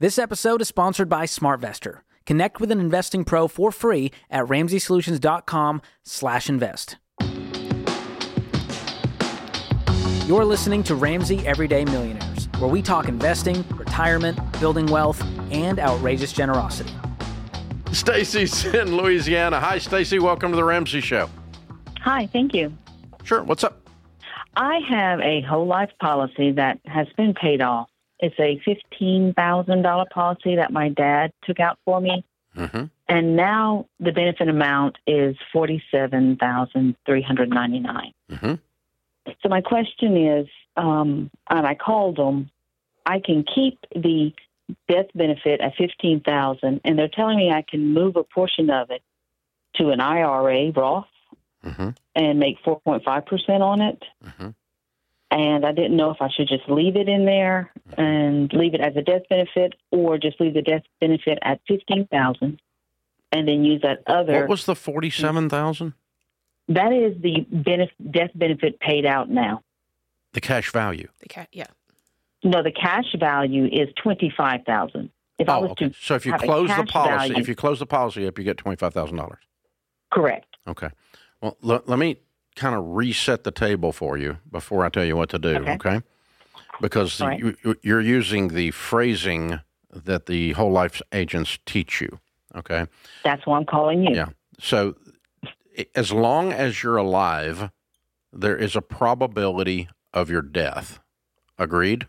This episode is sponsored by SmartVestor. Connect with an investing pro for free at ramseysolutions.com/invest. You're listening to Ramsey Everyday Millionaires, where we talk investing, retirement, building wealth, and outrageous generosity. Stacy's in Louisiana. Hi, Stacy. Welcome to the Ramsey Show. Hi, thank you. Sure. What's up? I have a whole life policy that has been paid off. It's a $15,000 policy that my dad took out for me. Mm-hmm. And now the benefit amount is 47,399. Mm-hmm. So my question is, um, and I called them, I can keep the death benefit at 15000 and they're telling me I can move a portion of it to an IRA Roth Mm-hmm. and make 4.5% on it. And I didn't know if I should just leave it in there and leave it as a death benefit or just leave the death benefit at 15000 and then use that other. What was the forty-seven thousand? that is the benef- death benefit paid out now. The cash value. The cat, yeah. No, the cash value is 25000 If I Oh, was okay. to So if you close the policy, value- if you close the policy up, you get twenty-five thousand dollars. Correct. Okay. Well, l- let me kind of reset the table for you before I tell you what to do. Okay. Okay. Because right. you, you're using the phrasing that the whole life agents teach you. Okay. That's why I'm calling you. Yeah. So as long as you're alive, there is a probability of your death. Agreed?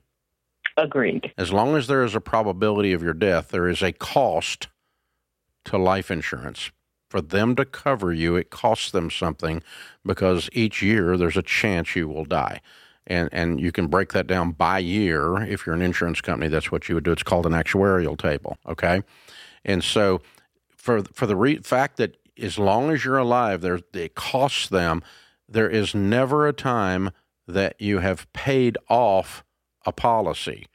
Agreed. As long as there is a probability of your death, there is a cost to life insurance. For them to cover you, it costs them something because each year there's a chance you will die. And, and you can break that down by year. If you're an insurance company, that's what you would do. It's called an actuarial table. Okay. And so, for, for the re- fact that as long as you're alive, there, it costs them, there is never a time that you have paid off a policy.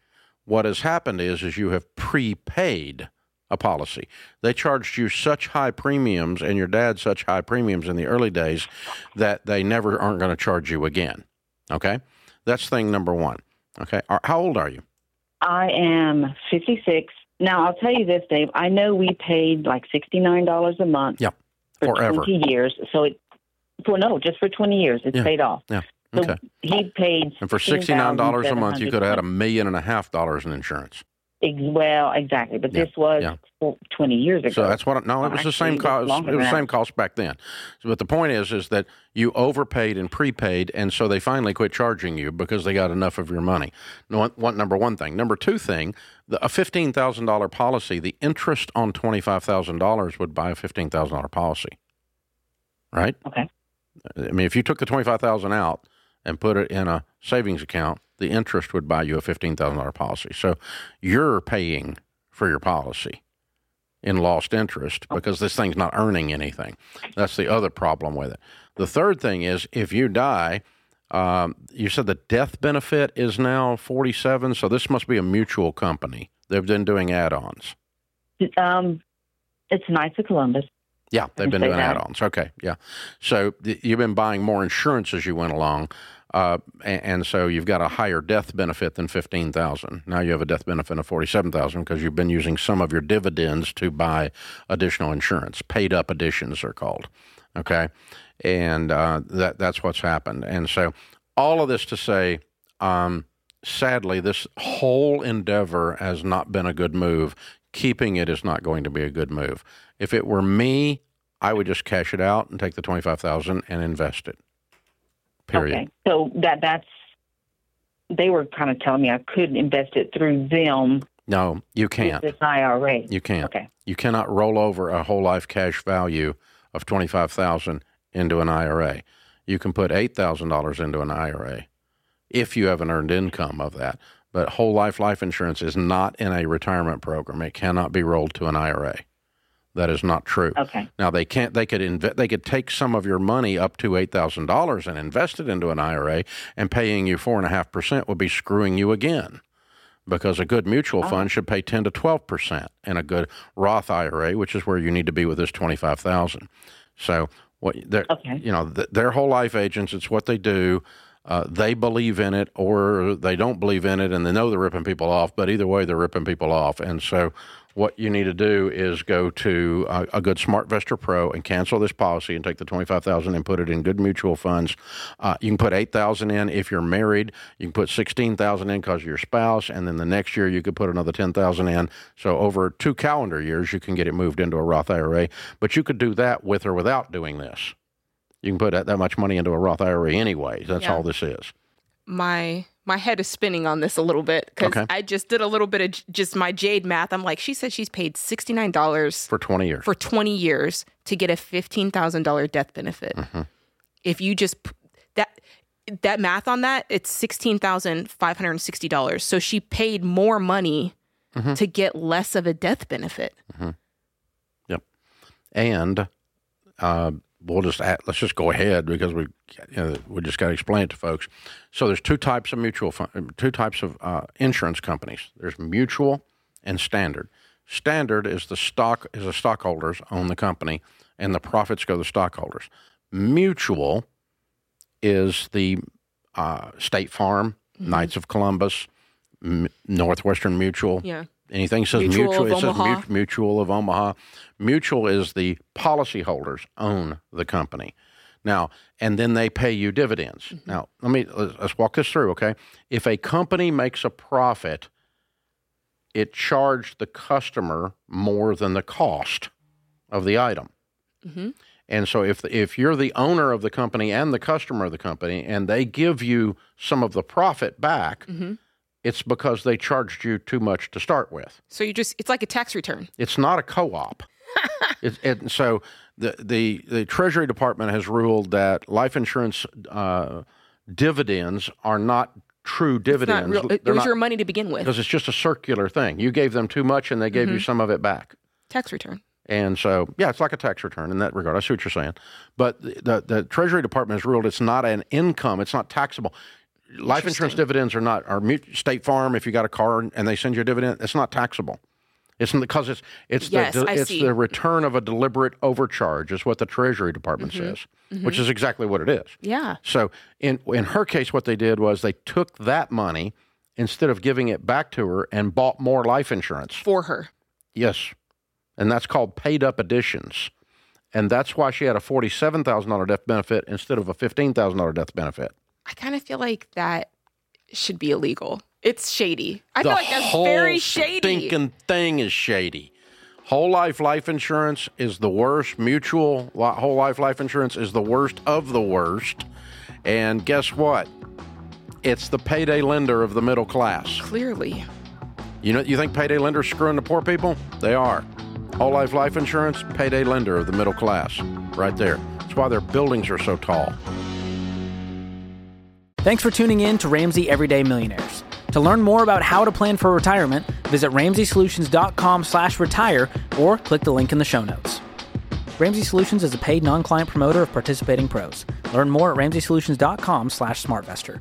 What has happened is, is you have prepaid a policy. They charged you such high premiums and your dad such high premiums in the early days that they never aren't going to charge you again. Okay, that's thing number one. Okay, how old are you? I am 56. Now, I'll tell you this, Dave. I know we paid like $69 a month Yeah, for forever. 20 years. So it, for no, just for 20 years, it's Yeah. paid off. Yeah. So Okay. he paid. And for sixty nine dollars a month, you could have had a million and a half dollars in insurance. Ex- Well, exactly. But Yeah, this was yeah. for 20 years ago. So that's what. No, it was the same cost. It was the same cost back then. So, but the point is, is that you overpaid and prepaid, and so they finally quit charging you because they got enough of your money. No, one, number one thing. Number two thing, the, a fifteen thousand dollar policy, the interest on twenty five thousand dollars would buy a fifteen thousand dollar policy. Right. Okay. I mean, if you took the twenty five thousand out and put it in a savings account, the interest would buy you a fifteen thousand dollar policy. So you're paying for your policy in lost interest because this thing's not earning anything. That's the other problem with it. The third thing is if you die, um, you said the death benefit is now forty seven. So this must be a mutual company. They've been doing add-ons. Um, it's Knights of Columbus. Yeah, they've been doing add-ons. Okay, yeah. So th- you've been buying more insurance as you went along, uh, and, and so you've got a higher death benefit than fifteen thousand. Now you have a death benefit of forty-seven thousand because you've been using some of your dividends to buy additional insurance. Paid-up additions are called. Okay, and uh, that that's what's happened. And so all of this to say. Um, sadly, this whole endeavor has not been a good move. Keeping it is not going to be a good move. If it were me, I would just cash it out and take the twenty five thousand and invest it. Period. Okay. So that that's they were kind of telling me I could invest it through them No, you can't. this IRA. You can't. Okay. You cannot roll over a whole life cash value of twenty five thousand into an IRA. You can put eight thousand dollars into an IRA if you have an earned income of that. But whole life life insurance is not in a retirement program. It cannot be rolled to an IRA. That is not true. Okay. Now they can't. They could inve- They could take some of your money up to eight thousand dollars and invest it into an IRA, and paying you four and a half percent would be screwing you again, because a good mutual fund should pay ten to twelve percent, and a good Roth IRA, which is where you need to be with this twenty five thousand. So what they're Okay. you know th- they're whole life agents. It's what they do. uh, they believe in it or they don't believe in it and they know they're ripping people off, but either way, they're ripping people off. And so, what you need to do is go to a, a good SmartVestor Pro and cancel this policy and take the twenty five thousand and put it in good mutual funds. Uh, you can put eight thousand in if you're married. You can put sixteen thousand in because of your spouse, and then the next year you could put another ten thousand in. So over two calendar years, you can get it moved into a Roth IRA. But you could do that with or without doing this. You can put that, that much money into a Roth IRA anyway. That's Yeah. all this is. My my head is spinning on this a little bit because Okay. I just did a little bit of just my Jade math. I'm like, she said she's paid sixty nine dollars For 20 years. for 20 years to get a $15,000 death benefit. Mm-hmm. If you just that that math on that, it's $16,560. So she paid more money Mm-hmm. to get less of a death benefit. Yep. And uh, we'll just let's just go ahead because we you know, we just got to explain it to folks. So there's two types of mutual fund, two types of uh, insurance companies. There's mutual and standard. Standard is the stock is the stockholders own the company, and the profits go to the stockholders. Mutual is the uh, State Farm, Knights of Columbus, M- Northwestern Mutual. Yeah. Anything says Mutual mutual, of it says Omaha. mut- mutual of Omaha. Mutual is the policyholders own the company. Now, and then they pay you dividends. Mm-hmm. Now, let me let's, walk this through, okay? If a company makes a profit, it charged the customer more than the cost of the item. Mhm. And so if if you're the owner of the company and the customer of the company and they give you some of the profit back, Mhm. It's because they charged you too much to start with. So you just it's like a tax return. It's not a co-op. it, it, so the, the the Treasury Department has ruled that life insurance uh, dividends are not true dividends. real, it, it was not- your money to begin with. because it's just a circular thing. You gave them too much, and they gave Mm-hmm. you some of it back. Tax return. And so, yeah, it's like a tax return in that regard. I see what you're saying. But the, the, the Treasury Department has ruled it's not an income, it's not taxable. Life insurance dividends are not, are mut- State Farm, if you got a car and they send you a dividend, it's not taxable. It's because it's it's Yes, the it's see. the return of a deliberate overcharge is what the Treasury Department mm-hmm. says, mm-hmm. which is exactly what it is. Yeah. So in in her case, what they did was they took that money instead of giving it back to her and bought more life insurance. For her. Yes. And that's called paid up additions. And that's why she had a $47,000 death benefit instead of a $15,000 death benefit. I kind of feel like that should be illegal. It's shady. I the feel like that's whole very shady. stinking thing is shady. Whole life life insurance is the worst. Mutual whole life life insurance is the worst of the worst. And guess what? It's the payday lender of the middle class. Clearly. You know, you think payday lenders screwing the poor people? They are. Whole life life insurance, payday lender of the middle class, right there. That's why their buildings are so tall. Thanks for tuning in to Ramsey Everyday Millionaires. To learn more about how to plan for retirement, visit ramseysolutions.com slash retire or click the link in the show notes. Ramsey Solutions is a paid non-client promoter of participating pros. Learn more at ramseysolutions.com slash smartvestor.